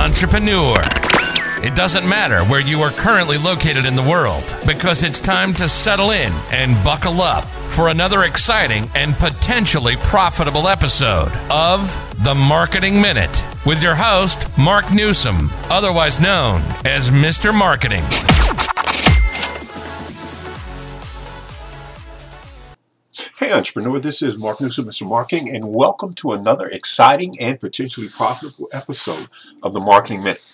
entrepreneur. It doesn't matter where you are currently located in the world because it's time to settle in and buckle up for another exciting and potentially profitable episode of The Marketing Minute with your host, Mark Newsom, otherwise known as Mr. Marketing. Hey, entrepreneur, this is Mark Newsom, Mr. Marketing, and welcome to another exciting and potentially profitable episode of the Marketing Minute.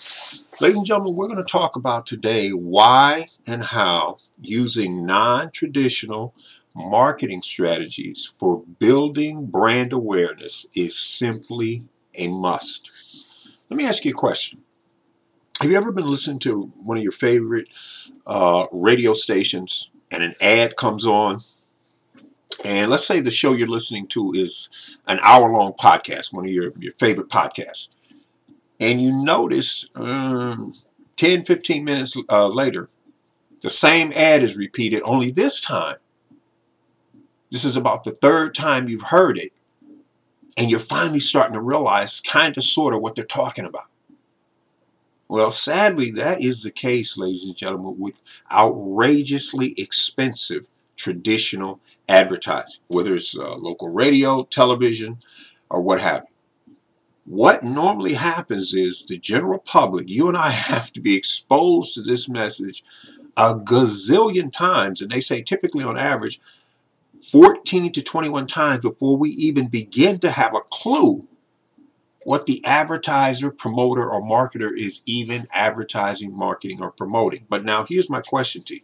Ladies and gentlemen, we're going to talk about today why and how using non traditional marketing strategies for building brand awareness is simply a must. Let me ask you a question. Have you ever been listening to one of your favorite uh, radio stations and an ad comes on and let's say the show you're listening to is an hour long podcast, one of your, your favorite podcasts. And you notice um, 10, 15 minutes uh, later, the same ad is repeated, only this time, this is about the third time you've heard it. And you're finally starting to realize kind of sort of what they're talking about. Well, sadly, that is the case, ladies and gentlemen, with outrageously expensive traditional advertising, whether it's uh, local radio, television, or what have you. What normally happens is the general public, you and I have to be exposed to this message a gazillion times, and they say typically on average 14 to 21 times before we even begin to have a clue what the advertiser, promoter, or marketer is even advertising, marketing, or promoting. But now here's my question to you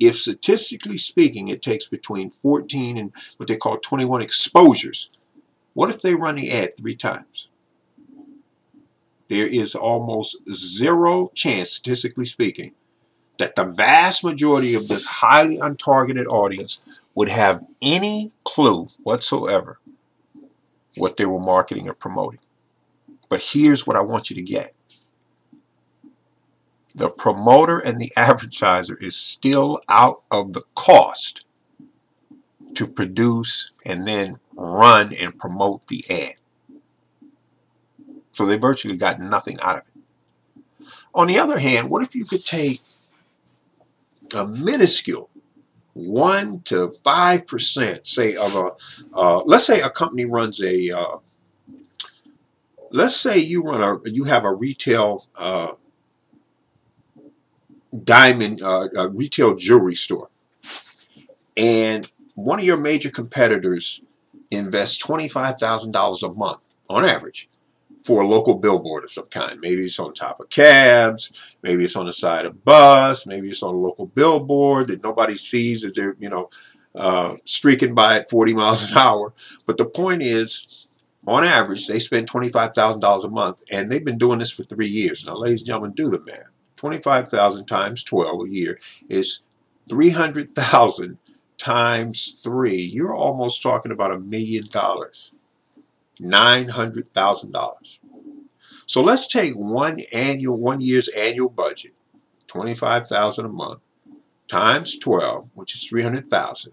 if statistically speaking it takes between 14 and what they call 21 exposures, what if they run the ad three times? There is almost zero chance, statistically speaking, that the vast majority of this highly untargeted audience would have any clue whatsoever what they were marketing or promoting. But here's what I want you to get the promoter and the advertiser is still out of the cost to produce and then run and promote the ad. So they virtually got nothing out of it. On the other hand, what if you could take a minuscule one to five percent, say, of a uh, let's say a company runs a uh, let's say you run a you have a retail uh, diamond uh, uh, retail jewelry store, and one of your major competitors invests $25,000 a month on average for a local billboard of some kind. Maybe it's on top of cabs, maybe it's on the side of bus, maybe it's on a local billboard that nobody sees as they're, you know, uh, streaking by at 40 miles an hour. But the point is, on average, they spend $25,000 a month, and they've been doing this for three years. Now, ladies and gentlemen, do the math. 25,000 times 12 a year is 300,000 times 3. You're almost talking about a million dollars. $900,000. So let's take one annual one year's annual budget, 25,000 a month times 12, which is 300,000.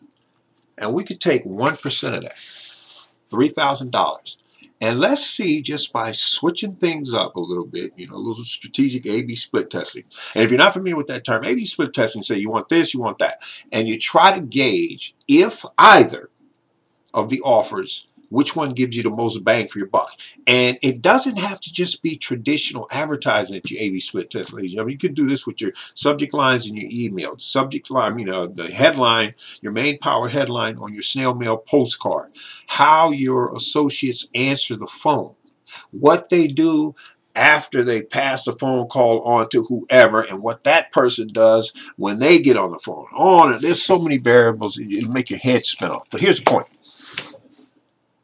And we could take 1% of that, $3,000. And let's see just by switching things up a little bit, you know, a little strategic A-B split testing. And if you're not familiar with that term, A-B split testing, say you want this, you want that. And you try to gauge if either of the offers which one gives you the most bang for your buck. And it doesn't have to just be traditional advertising that you A-B split test, mean, you can do this with your subject lines in your email, subject line, you know, the headline, your main power headline on your snail mail postcard, how your associates answer the phone, what they do after they pass the phone call on to whoever and what that person does when they get on the phone. On there's so many variables, it'll make your head spin off. But here's the point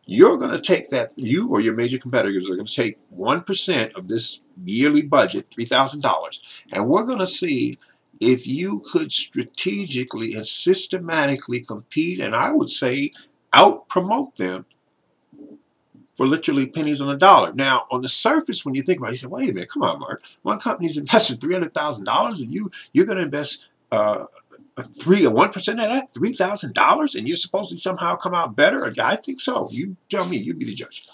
you're going to take that, you or your major competitors are going to take 1% of this yearly budget, $3,000, and we're going to see if you could strategically and systematically compete, and I would say out promote them for literally pennies on the dollar. Now, on the surface, when you think about it, you say, wait a minute, come on, Mark. One company's investing $300,000 and you, you're going to invest uh, three or one percent of that, three thousand dollars, and you're supposed to somehow come out better? I think so. You tell me. You be the judge.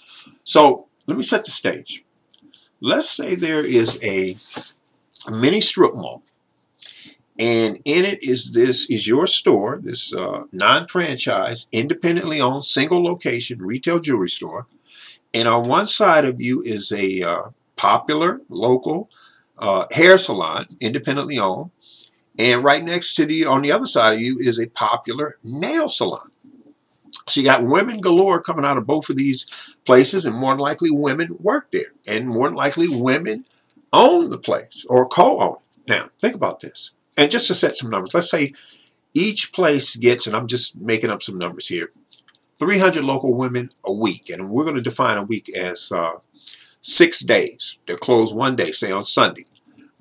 So let me set the stage. let's say there is a mini strip mall and in it is this is your store this uh, non-franchise independently owned single location retail jewelry store and on one side of you is a uh, popular local uh, hair salon independently owned and right next to the on the other side of you is a popular nail salon so you got women galore coming out of both of these places and more than likely women work there and more than likely women own the place or co-own it now think about this and just to set some numbers, let's say each place gets, and I'm just making up some numbers here, 300 local women a week. And we're going to define a week as uh, six days. They're closed one day, say on Sunday,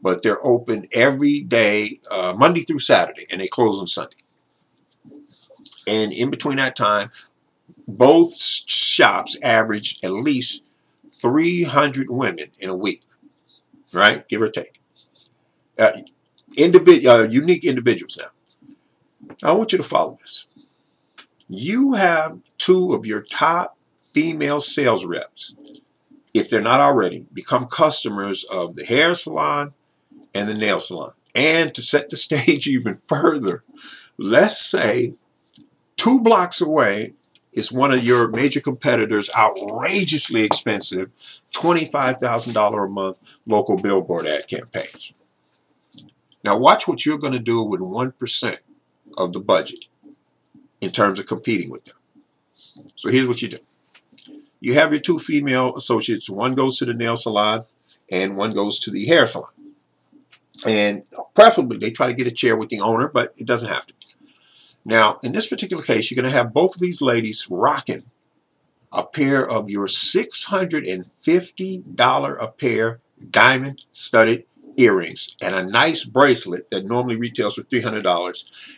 but they're open every day, uh, Monday through Saturday, and they close on Sunday. And in between that time, both shops average at least 300 women in a week, right? Give or take. Uh, individ- uh, unique individuals now. I want you to follow this. You have two of your top female sales reps, if they're not already, become customers of the hair salon and the nail salon. And to set the stage even further, let's say two blocks away is one of your major competitors' outrageously expensive $25,000 a month local billboard ad campaigns. Now watch what you're going to do with 1% of the budget in terms of competing with them. So here's what you do. You have your two female associates. One goes to the nail salon and one goes to the hair salon. And preferably they try to get a chair with the owner, but it doesn't have to. Now, in this particular case, you're going to have both of these ladies rocking a pair of your $650 a pair diamond studded earrings and a nice bracelet that normally retails for $300.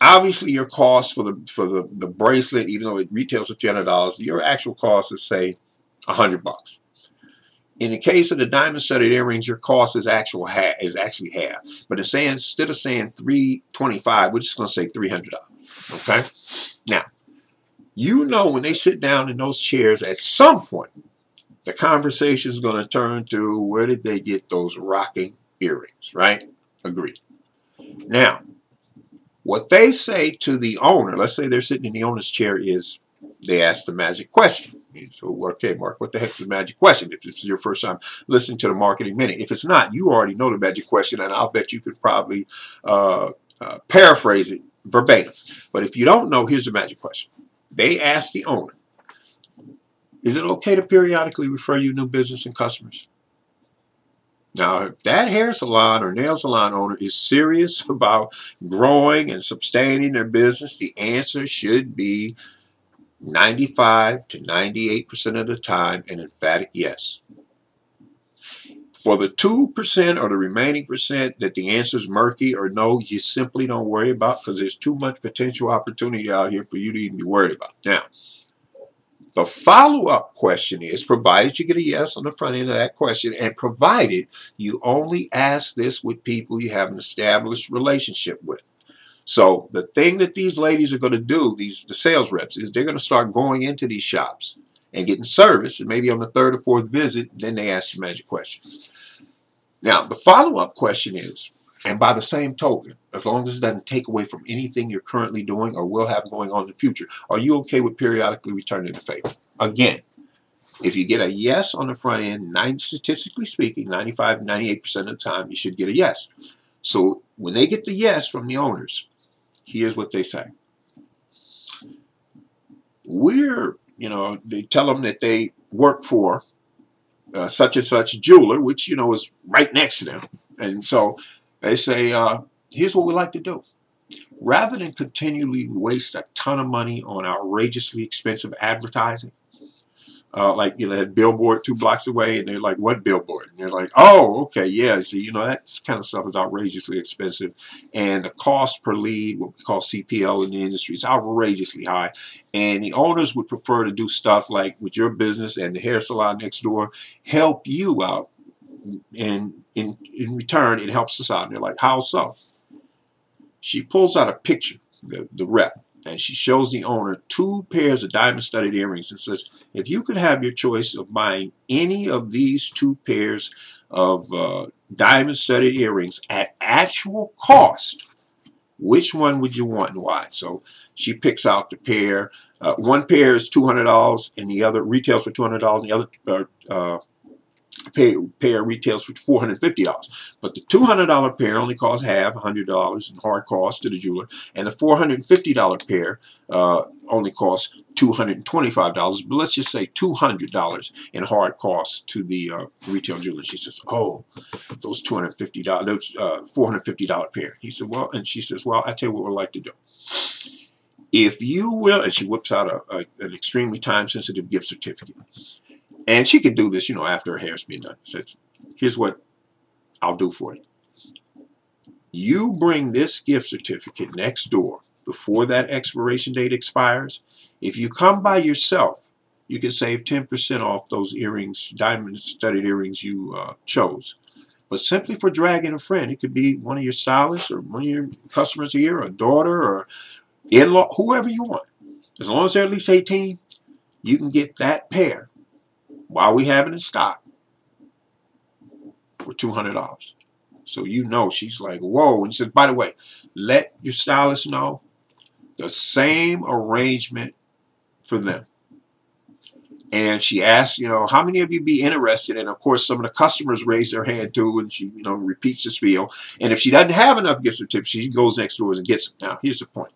Obviously, your cost for the for the, the bracelet, even though it retails for $300, your actual cost is say 100 bucks. In the case of the diamond studded earrings, your cost is actual is actually half. But it's saying instead of saying 325, we're just going to say $300. Okay? Now, you know when they sit down in those chairs at some point, the conversation is going to turn to where did they get those rocking earrings, right? Agreed. Now, what they say to the owner, let's say they're sitting in the owner's chair, is they ask the magic question. So, okay, Mark, what the heck's the magic question? If this is your first time listening to the Marketing Minute. If it's not, you already know the magic question, and I'll bet you could probably uh, uh, paraphrase it verbatim. But if you don't know, here's the magic question. They ask the owner, is it okay to periodically refer you new business and customers? Now, if that hair salon or nail salon owner is serious about growing and sustaining their business, the answer should be 95 to 98% of the time an emphatic yes. For the 2% or the remaining percent that the answer is murky or no, you simply don't worry about because there's too much potential opportunity out here for you to even be worried about. Now, the follow-up question is, provided you get a yes on the front end of that question, and provided you only ask this with people you have an established relationship with. So the thing that these ladies are going to do, these the sales reps, is they're going to start going into these shops and getting service, and maybe on the third or fourth visit, then they ask the magic question. Now, the follow-up question is, and by the same token, as long as it doesn't take away from anything you're currently doing or will have going on in the future, are you okay with periodically returning the favor? Again, if you get a yes on the front end, 90, statistically speaking, 95, 98% of the time, you should get a yes. So when they get the yes from the owners, here's what they say. We're, you know, they tell them that they work for uh, such and such jeweler, which, you know, is right next to them. And so they say, uh, here's what we like to do. Rather than continually waste a ton of money on outrageously expensive advertising, uh, like you know that billboard two blocks away and they're like what billboard and they're like oh okay yeah see you know that kind of stuff is outrageously expensive and the cost per lead what we call cpl in the industry is outrageously high and the owners would prefer to do stuff like with your business and the hair salon next door help you out and in, in return, it helps us out. And they're like, how so? She pulls out a picture, the, the rep, and she shows the owner two pairs of diamond studded earrings and says, if you could have your choice of buying any of these two pairs of uh, diamond studded earrings at actual cost, which one would you want and why? So she picks out the pair. Uh, one pair is $200 and the other retails for $200 and the other uh, uh pair, pair retails for $450. But the $200 pair only costs half, $100 in hard cost to the jeweler, and the $450 pair uh, only costs $225, but let's just say $200 in hard costs to the uh, retail jeweler. She says, oh, those $250, those uh, $450 pair. He said, well, and she says, well, I tell you what we'd like to do. If you will, and she whips out a, a, an extremely time-sensitive gift certificate. And she could do this, you know, after her hair's been done. Says, here's what I'll do for you. You bring this gift certificate next door before that expiration date expires. If you come by yourself, you can save 10% off those earrings, diamond studded earrings you uh, chose. But simply for dragging a friend, it could be one of your stylists or one of your customers here, a daughter or in-law, whoever you want. As long as they're at least 18, you can get that pair while we have it in stock for $200. So you know she's like, whoa. And she says, by the way, let your stylist know the same arrangement for them. And she asked, you know, how many of you be interested? And of course, some of the customers raise their hand too, and she, you know, repeats the spiel. And if she doesn't have enough gift certificates, she goes next door and gets them. Now, here's the point.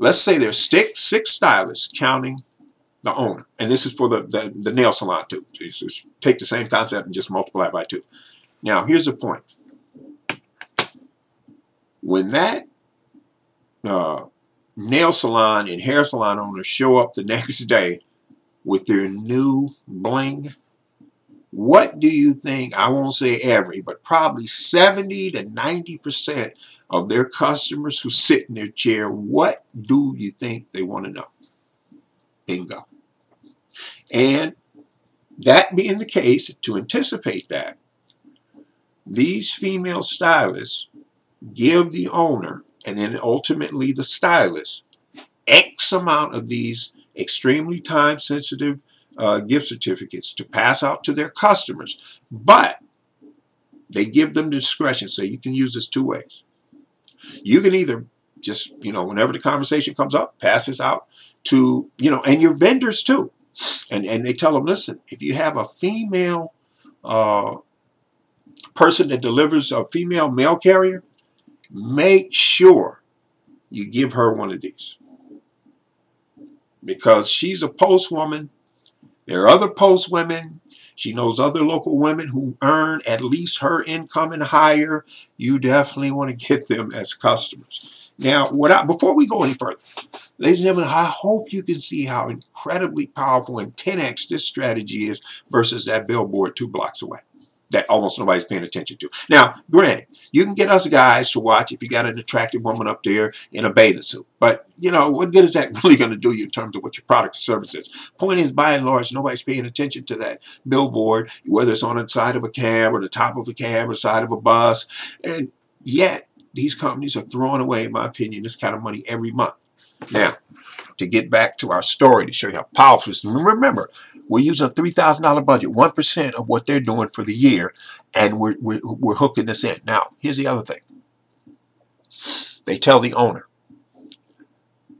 Let's say there's six, six stylists counting the owner. And this is for the, the, the nail salon too. So take the same concept and just multiply it by two. Now, here's the point. When that uh, nail salon and hair salon owners show up the next day with their new bling, what do you think, I won't say every, but probably 70 to 90% of their customers who sit in their chair, what do you think they want to know? Bingo. And that being the case, to anticipate that, these female stylists give the owner and then ultimately the stylist X amount of these extremely time sensitive uh, gift certificates to pass out to their customers. But they give them discretion, so you can use this two ways. You can either just, you know, whenever the conversation comes up, pass this out to, you know, and your vendors too. And, and they tell them, listen, if you have a female uh, person that delivers a female mail carrier, make sure you give her one of these. Because she's a post woman. There are other post women. She knows other local women who earn at least her income and higher. You definitely want to get them as customers. Now, what I, before we go any further, Ladies and gentlemen, I hope you can see how incredibly powerful and 10x this strategy is versus that billboard two blocks away that almost nobody's paying attention to. Now, granted, you can get us guys to watch if you got an attractive woman up there in a bathing suit. But, you know, what good is that really going to do you in terms of what your product or service is? Point is, by and large, nobody's paying attention to that billboard, whether it's on the side of a cab or the top of a cab or the side of a bus. And yet, these companies are throwing away, in my opinion, this kind of money every month. Now, to get back to our story to show you how powerful this is, remember, we're using a $3,000 budget, 1% of what they're doing for the year, and we're, we're, we're hooking this in. Now, here's the other thing. They tell the owner,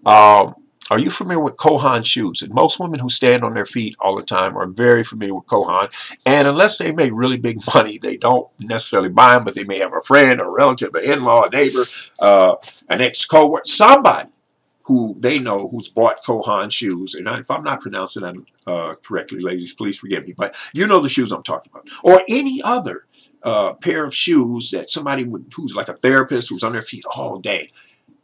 um, are you familiar with Kohan shoes? And most women who stand on their feet all the time are very familiar with Kohan. And unless they make really big money, they don't necessarily buy them, but they may have a friend, a relative, an in-law, a neighbor, uh, an ex-coworker, somebody who they know who's bought Kohan shoes. And if I'm not pronouncing that uh, correctly, ladies, please forgive me. But you know the shoes I'm talking about. Or any other uh, pair of shoes that somebody would, who's like a therapist who's on their feet all day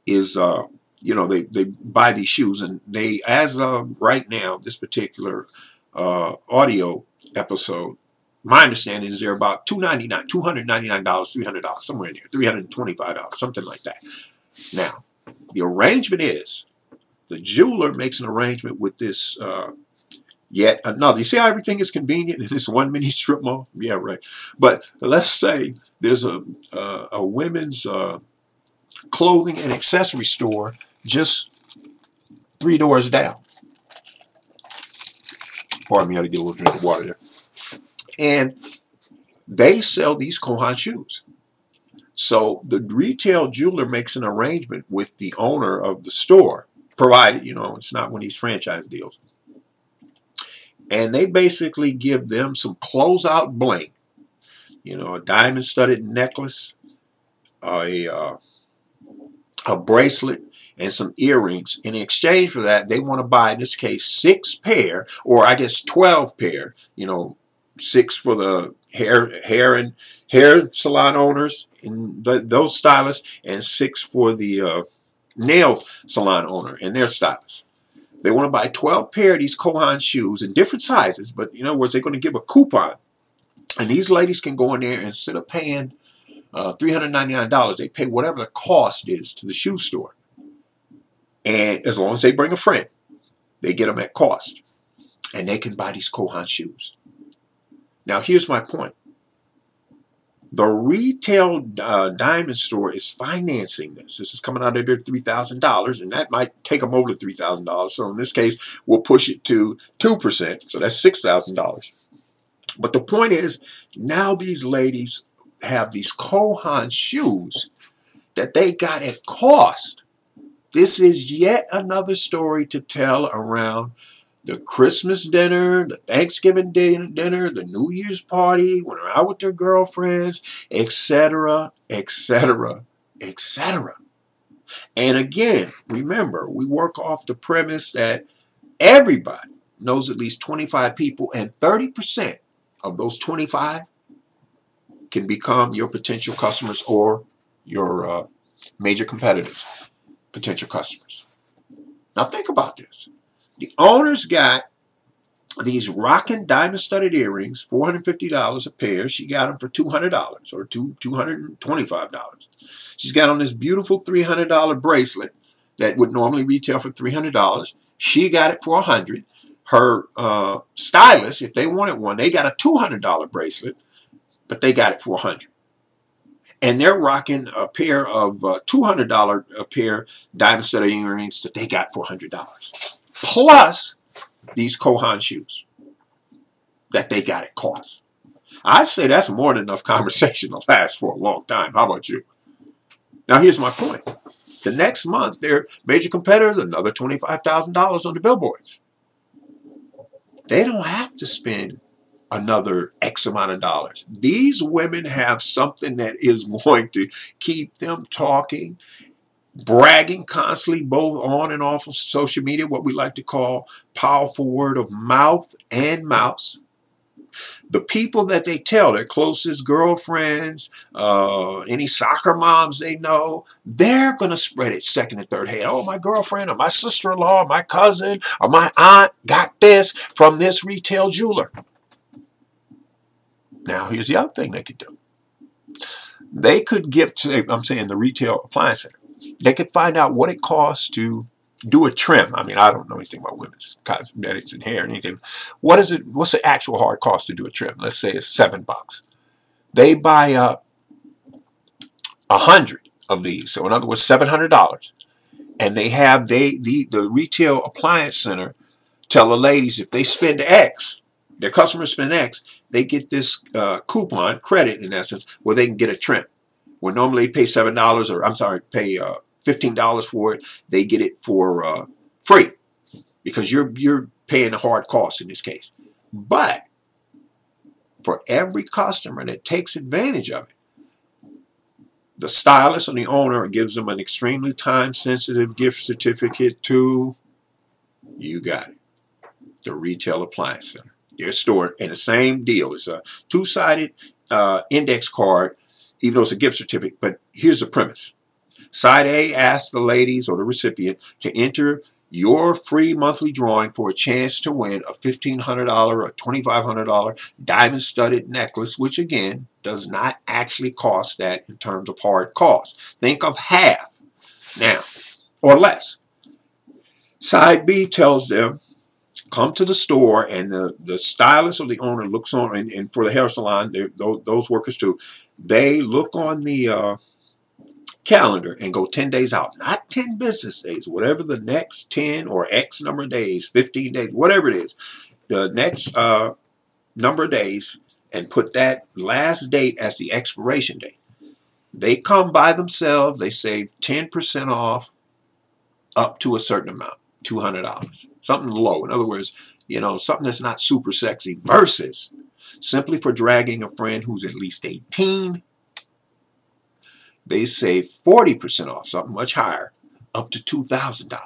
is, uh, you know, they, they buy these shoes. And they, as of right now, this particular uh, audio episode, my understanding is they're about 299, $299, $300, somewhere in there, $325, something like that. Now, the arrangement is the jeweler makes an arrangement with this uh, yet another. You see how everything is convenient in this one mini strip mall? Yeah, right. But let's say there's a, uh, a women's uh, clothing and accessory store just three doors down. Pardon me, I had to get a little drink of water there. And they sell these Kohan shoes. So the retail jeweler makes an arrangement with the owner of the store, provided, you know, it's not one of these franchise deals. And they basically give them some closeout bling, you know, a diamond studded necklace, a, uh, a bracelet, and some earrings. In exchange for that, they want to buy, in this case, six pair, or I guess 12 pair, you know, six for the hair hair and hair salon owners and those stylists, and six for the uh, nail salon owner and their stylists. They want to buy 12 pair of these Kohan shoes in different sizes, but in other words, they're going to give a coupon. And these ladies can go in there instead of paying uh, $399, they pay whatever the cost is to the shoe store. And as long as they bring a friend, they get them at cost. And they can buy these Kohan shoes. Now, here's my point. The retail uh, diamond store is financing this. This is coming out of their $3,000, and that might take them over to $3,000. So in this case, we'll push it to 2%. So that's $6,000. But the point is, now these ladies have these Kohan shoes that they got at cost. This is yet another story to tell around the Christmas dinner, the Thanksgiving dinner, the New Year's party, when they're out with their girlfriends, etc., etc., etc. And again, remember, we work off the premise that everybody knows at least 25 people, and 30% of those 25 can become your potential customers or your uh, major competitors, potential customers. Now, think about this. The owner's got these rocking diamond studded earrings, $450 a pair. She got them for $200 or two, $225. She's got on this beautiful $300 bracelet that would normally retail for $300. She got it for 100 Her uh, stylist, if they wanted one, they got a $200 bracelet, but they got it for 100 and they're rocking a pair of uh, $200 a pair diamond studded earrings that they got for $100 plus these Kohan shoes that they got at cost. I'd say that's more than enough conversation to last for a long time. How about you? Now, here's my point. The next month, their major competitors, another $25,000 on the billboards. They don't have to spend another X amount of dollars. These women have something that is going to keep them talking bragging constantly, both on and off of social media, what we like to call powerful word of mouth and mouse. The people that they tell, their closest girlfriends, uh, any soccer moms they know, they're going to spread it second and third hand. Oh, my girlfriend or my sister in law, my cousin or my aunt got this from this retail jeweler. Now, here's the other thing they could do. They could give to, I'm saying the retail appliance center they could find out what it costs to do a trim. I mean, I don't know anything about women's cosmetics and hair and anything. What is it? What's the actual hard cost to do a trim? Let's say it's seven bucks. They buy a hundred of these. So in other words, seven hundred dollars, and they have they the the retail appliance center tell the ladies if they spend X, their customers spend X, they get this uh, coupon credit in essence where they can get a trim. Where normally they pay seven dollars or I'm sorry, pay uh, fifteen dollars for it, they get it for uh, free because you're you're paying the hard cost in this case. But for every customer that takes advantage of it, the stylist and the owner gives them an extremely time-sensitive gift certificate to you got it, the retail appliance center. Their store and the same deal. It's a two-sided uh, index card even though it's a gift certificate. But here's the premise. Side A asks the ladies or the recipient to enter your free monthly drawing for a chance to win a $1,500 or $2,500 diamond studded necklace, which again does not actually cost that in terms of hard cost. Think of half now or less. Side B tells them come to the store and the, the stylist or the owner looks on, and, and for the hair salon, those, those workers too, they look on the uh, calendar and go 10 days out, not 10 business days, whatever the next 10 or X number of days, 15 days, whatever it is, the next uh, number of days, and put that last date as the expiration date. They come by themselves, they save 10% off up to a certain amount, $200, something low. In other words, you know, something that's not super sexy versus simply for dragging a friend who's at least 18 they save 40% off, something much higher, up to $2,000.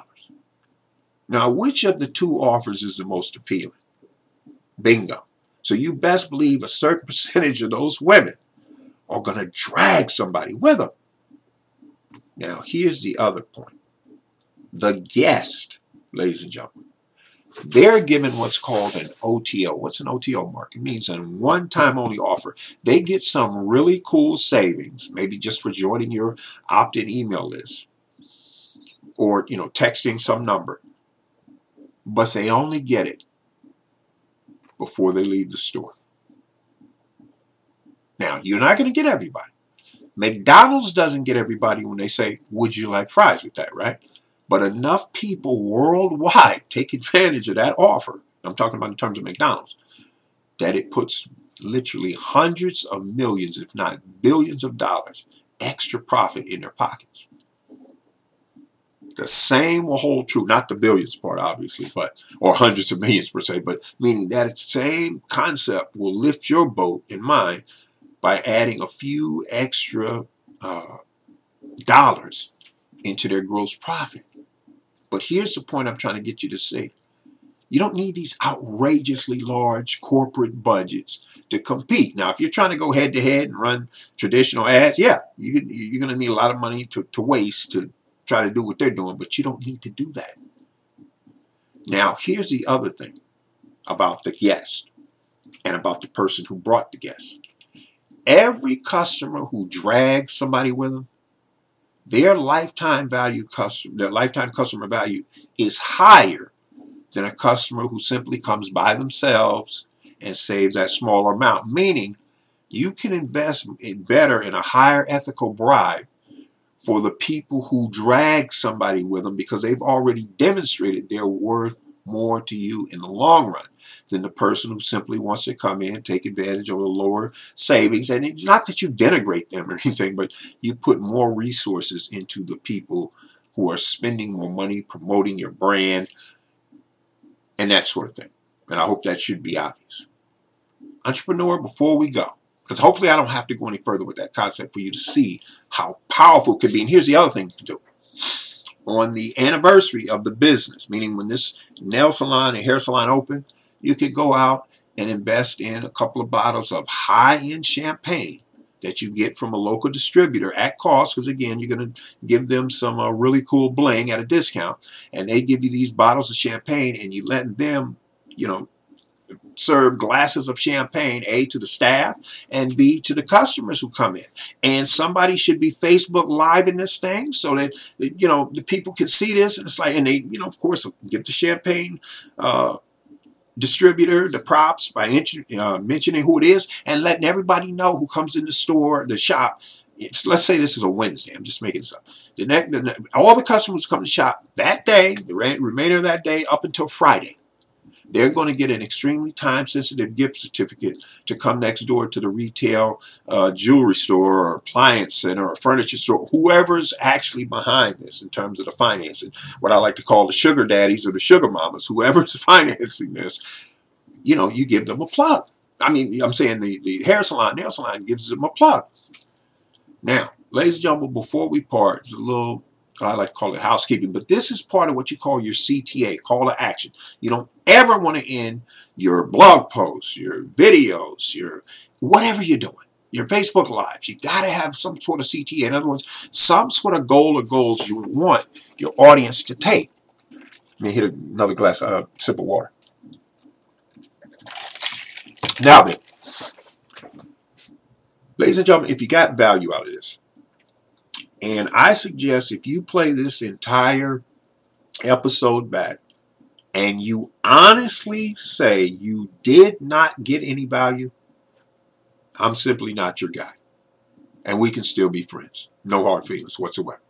Now, which of the two offers is the most appealing? Bingo. So you best believe a certain percentage of those women are going to drag somebody with them. Now, here's the other point. The guest, ladies and gentlemen, they're given what's called an OTO. What's an OTO mark? It means a one-time only offer. They get some really cool savings, maybe just for joining your opt-in email list or, you know, texting some number. But they only get it before they leave the store. Now, you're not going to get everybody. McDonald's doesn't get everybody when they say, would you like fries with that, right? But enough people worldwide take advantage of that offer. I'm talking about in terms of McDonald's, that it puts literally hundreds of millions, if not billions of dollars extra profit in their pockets. The same will hold true, not the billions part, obviously, but or hundreds of millions per se, but meaning that same concept will lift your boat and mine by adding a few extra uh, dollars into their gross profit. But here's the point I'm trying to get you to see. You don't need these outrageously large corporate budgets to compete. Now, if you're trying to go head to head and run traditional ads, yeah, you, you're going to need a lot of money to, to waste to try to do what they're doing, but you don't need to do that. Now, here's the other thing about the guest and about the person who brought the guest. Every customer who drags somebody with them their lifetime value customer, their lifetime customer value is higher than a customer who simply comes by themselves and saves that smaller amount. Meaning, you can invest better in a higher ethical bribe for the people who drag somebody with them because they've already demonstrated their worth more to you in the long run than the person who simply wants to come in, take advantage of a lower savings. And it's not that you denigrate them or anything, but you put more resources into the people who are spending more money promoting your brand and that sort of thing. And I hope that should be obvious. Entrepreneur, before we go, because hopefully I don't have to go any further with that concept for you to see how powerful it could be. And here's the other thing to do on the anniversary of the business, meaning when this nail salon and hair salon opened, you could go out and invest in a couple of bottles of high-end champagne that you get from a local distributor at cost because again you're going to give them some uh, really cool bling at a discount and they give you these bottles of champagne and you let them you know serve glasses of champagne, A, to the staff, and B, to the customers who come in. And somebody should be Facebook Live in this thing so that, you know, the people can see this. And it's like, and they, you know, of course, give the champagne uh, distributor the props by uh, mentioning who it is and letting everybody know who comes in the store, the shop, it's, let's say this is a Wednesday. I'm just making this up. The next, the, all the customers come to shop that day, the remainder of that day up until Friday they're going to get an extremely time-sensitive gift certificate to come next door to the retail uh, jewelry store or appliance center or furniture store, whoever's actually behind this in terms of the financing, what I like to call the sugar daddies or the sugar mamas, whoever's financing this, you know, you give them a plug. I mean, I'm saying the, the hair salon, nail salon gives them a plug. Now, ladies and gentlemen, before we part, there's a little I like to call it housekeeping, but this is part of what you call your CTA, call to action. You don't ever want to end your blog posts, your videos, your whatever you're doing, your Facebook Lives. You got to have some sort of CTA. In other words, some sort of goal or goals you want your audience to take. Let me hit another glass, uh, sip of water. Now then, ladies and gentlemen, if you got value out of this, and I suggest if you play this entire episode back and you honestly say you did not get any value, I'm simply not your guy. and we can still be friends. No hard feelings whatsoever.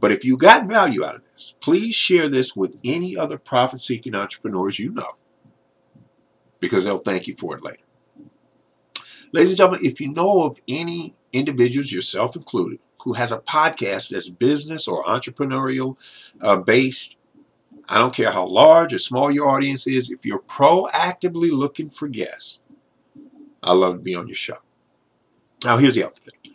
But if you got value out of this, please share this with any other profit seeking entrepreneurs you know because they'll thank you for it later. Ladies and gentlemen, if you know of any individuals, yourself included, who has a podcast that's business or entrepreneurial uh, based, I don't care how large or small your audience is, if you're proactively looking for guests, I'd love to be on your show. Now, here's the other thing.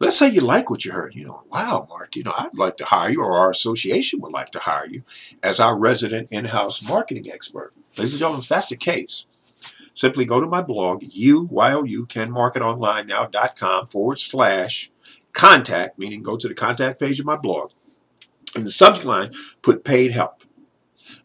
Let's say you like what you heard. You know, wow, Mark, you know, I'd like to hire you, or our association would like to hire you as our resident in house marketing expert. Ladies and gentlemen, if that's the case, simply go to my blog, U-Y-O-U, canmarketonlinenow.com forward slash contact, meaning go to the contact page of my blog. In the subject line, put paid help.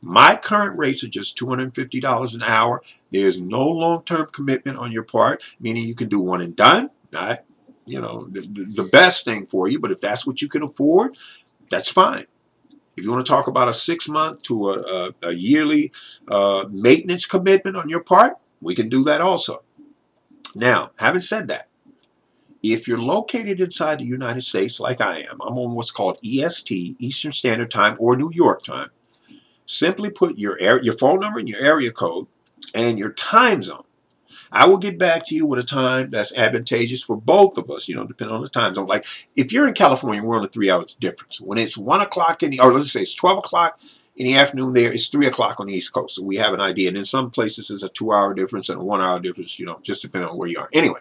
My current rates are just $250 an hour. There's no long-term commitment on your part, meaning you can do one and done. Not, you know, the, the best thing for you, but if that's what you can afford, that's fine. If you want to talk about a six-month to a, a, a yearly uh, maintenance commitment on your part, we can do that also. Now, having said that, if you're located inside the United States like I am, I'm on what's called EST, Eastern Standard Time, or New York time. Simply put your your phone number and your area code and your time zone. I will get back to you with a time that's advantageous for both of us, you know, depending on the time zone. Like if you're in California, we're on a three hours difference. When it's one o'clock in the, or let's say it's 12 o'clock in the afternoon there, it's 3 o'clock on the East Coast. So we have an idea. And in some places, it's a two hour difference and a one hour difference, you know, just depending on where you are. Anyway,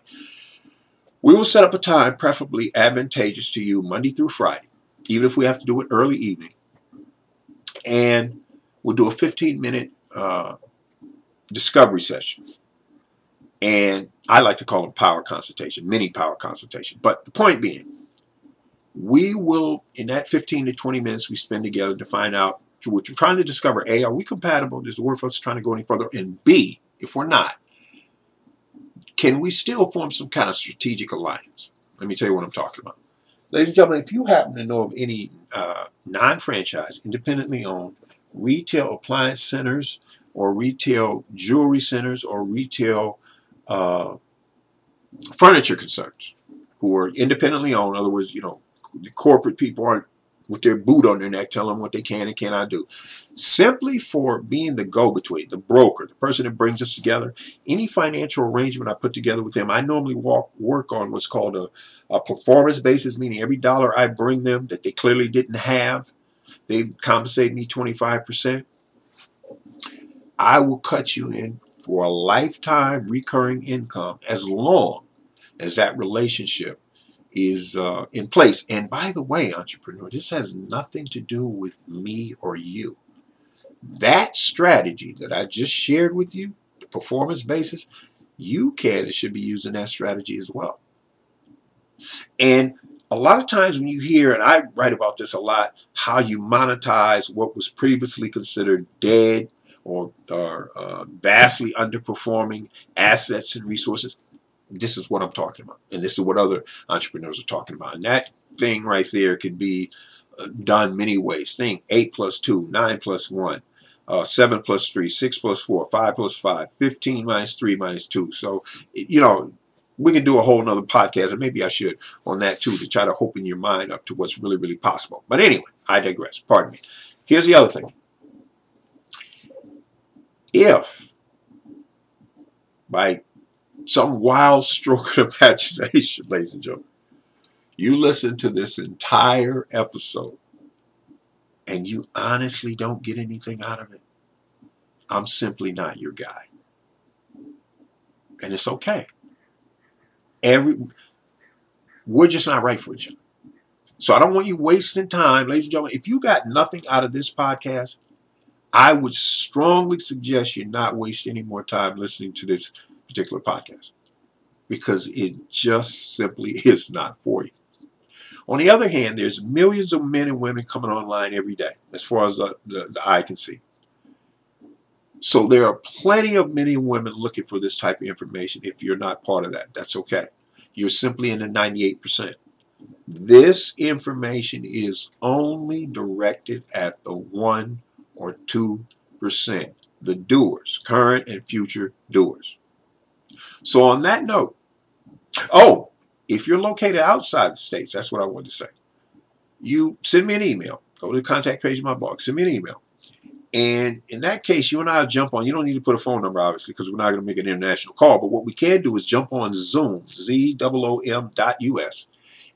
we will set up a time, preferably advantageous to you, Monday through Friday, even if we have to do it early evening. And we'll do a 15 minute uh, discovery session. And I like to call them power consultation, mini power consultation. But the point being, we will, in that 15 to 20 minutes we spend together to find out what you're trying to discover, A, are we compatible? Is it worth us trying to go any further? And B, if we're not, can we still form some kind of strategic alliance? Let me tell you what I'm talking about. Ladies and gentlemen, if you happen to know of any uh, non-franchise, independently owned retail appliance centers or retail jewelry centers or retail uh, furniture concerns who are independently owned, in other words, you know, the corporate people aren't with their boot on their neck telling them what they can and cannot do. Simply for being the go-between, the broker, the person that brings us together, any financial arrangement I put together with them, I normally walk, work on what's called a, a performance basis, meaning every dollar I bring them that they clearly didn't have, they compensate me 25%. I will cut you in for a lifetime recurring income as long as that relationship is uh, in place. And by the way, entrepreneur, this has nothing to do with me or you. That strategy that I just shared with you, the performance basis, you can and should be using that strategy as well. And a lot of times when you hear, and I write about this a lot, how you monetize what was previously considered dead or, or uh, vastly underperforming assets and resources, this is what I'm talking about. And this is what other entrepreneurs are talking about. And that thing right there could be uh, done many ways. Think 8 plus 2, 9 plus 1, uh, 7 plus 3, 6 plus 4, 5 plus 5, 15 minus 3 minus 2. So, you know, we can do a whole nother podcast, and maybe I should on that too, to try to open your mind up to what's really, really possible. But anyway, I digress. Pardon me. Here's the other thing. If by some wild stroke of imagination, ladies and gentlemen. You listen to this entire episode and you honestly don't get anything out of it. I'm simply not your guy. And it's okay. Every we're just not right for each other. So I don't want you wasting time, ladies and gentlemen. If you got nothing out of this podcast, I would strongly suggest you not waste any more time listening to this particular podcast because it just simply is not for you. On the other hand, there's millions of men and women coming online every day, as far as the, the, the eye can see. So there are plenty of men and women looking for this type of information. If you're not part of that, that's okay. You're simply in the 98%. This information is only directed at the 1 or 2%, the doers, current and future doers. So on that note, oh, If you're located outside the states, that's what I wanted to say. You send me an email. Go to the contact page of my blog. Send me an email. And in that case, you and I jump on. You don't need to put a phone number, obviously, because we're not going to make an international call. But what we can do is jump on Zoom, Z-O-O-M dot U-S,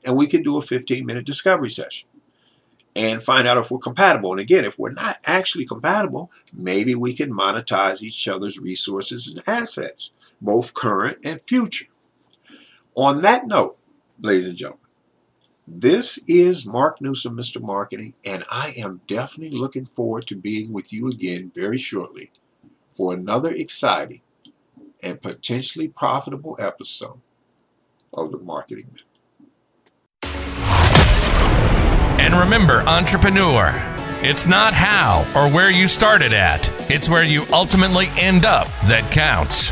and we can do a 15-minute discovery session and find out if we're compatible. And again, if we're not actually compatible, maybe we can monetize each other's resources and assets, both current and future. On that note, ladies and gentlemen, this is Mark Newsom, Mr. Marketing, and I am definitely looking forward to being with you again very shortly for another exciting and potentially profitable episode of the Marketing Minute. And remember, entrepreneur, it's not how or where you started at, it's where you ultimately end up that counts.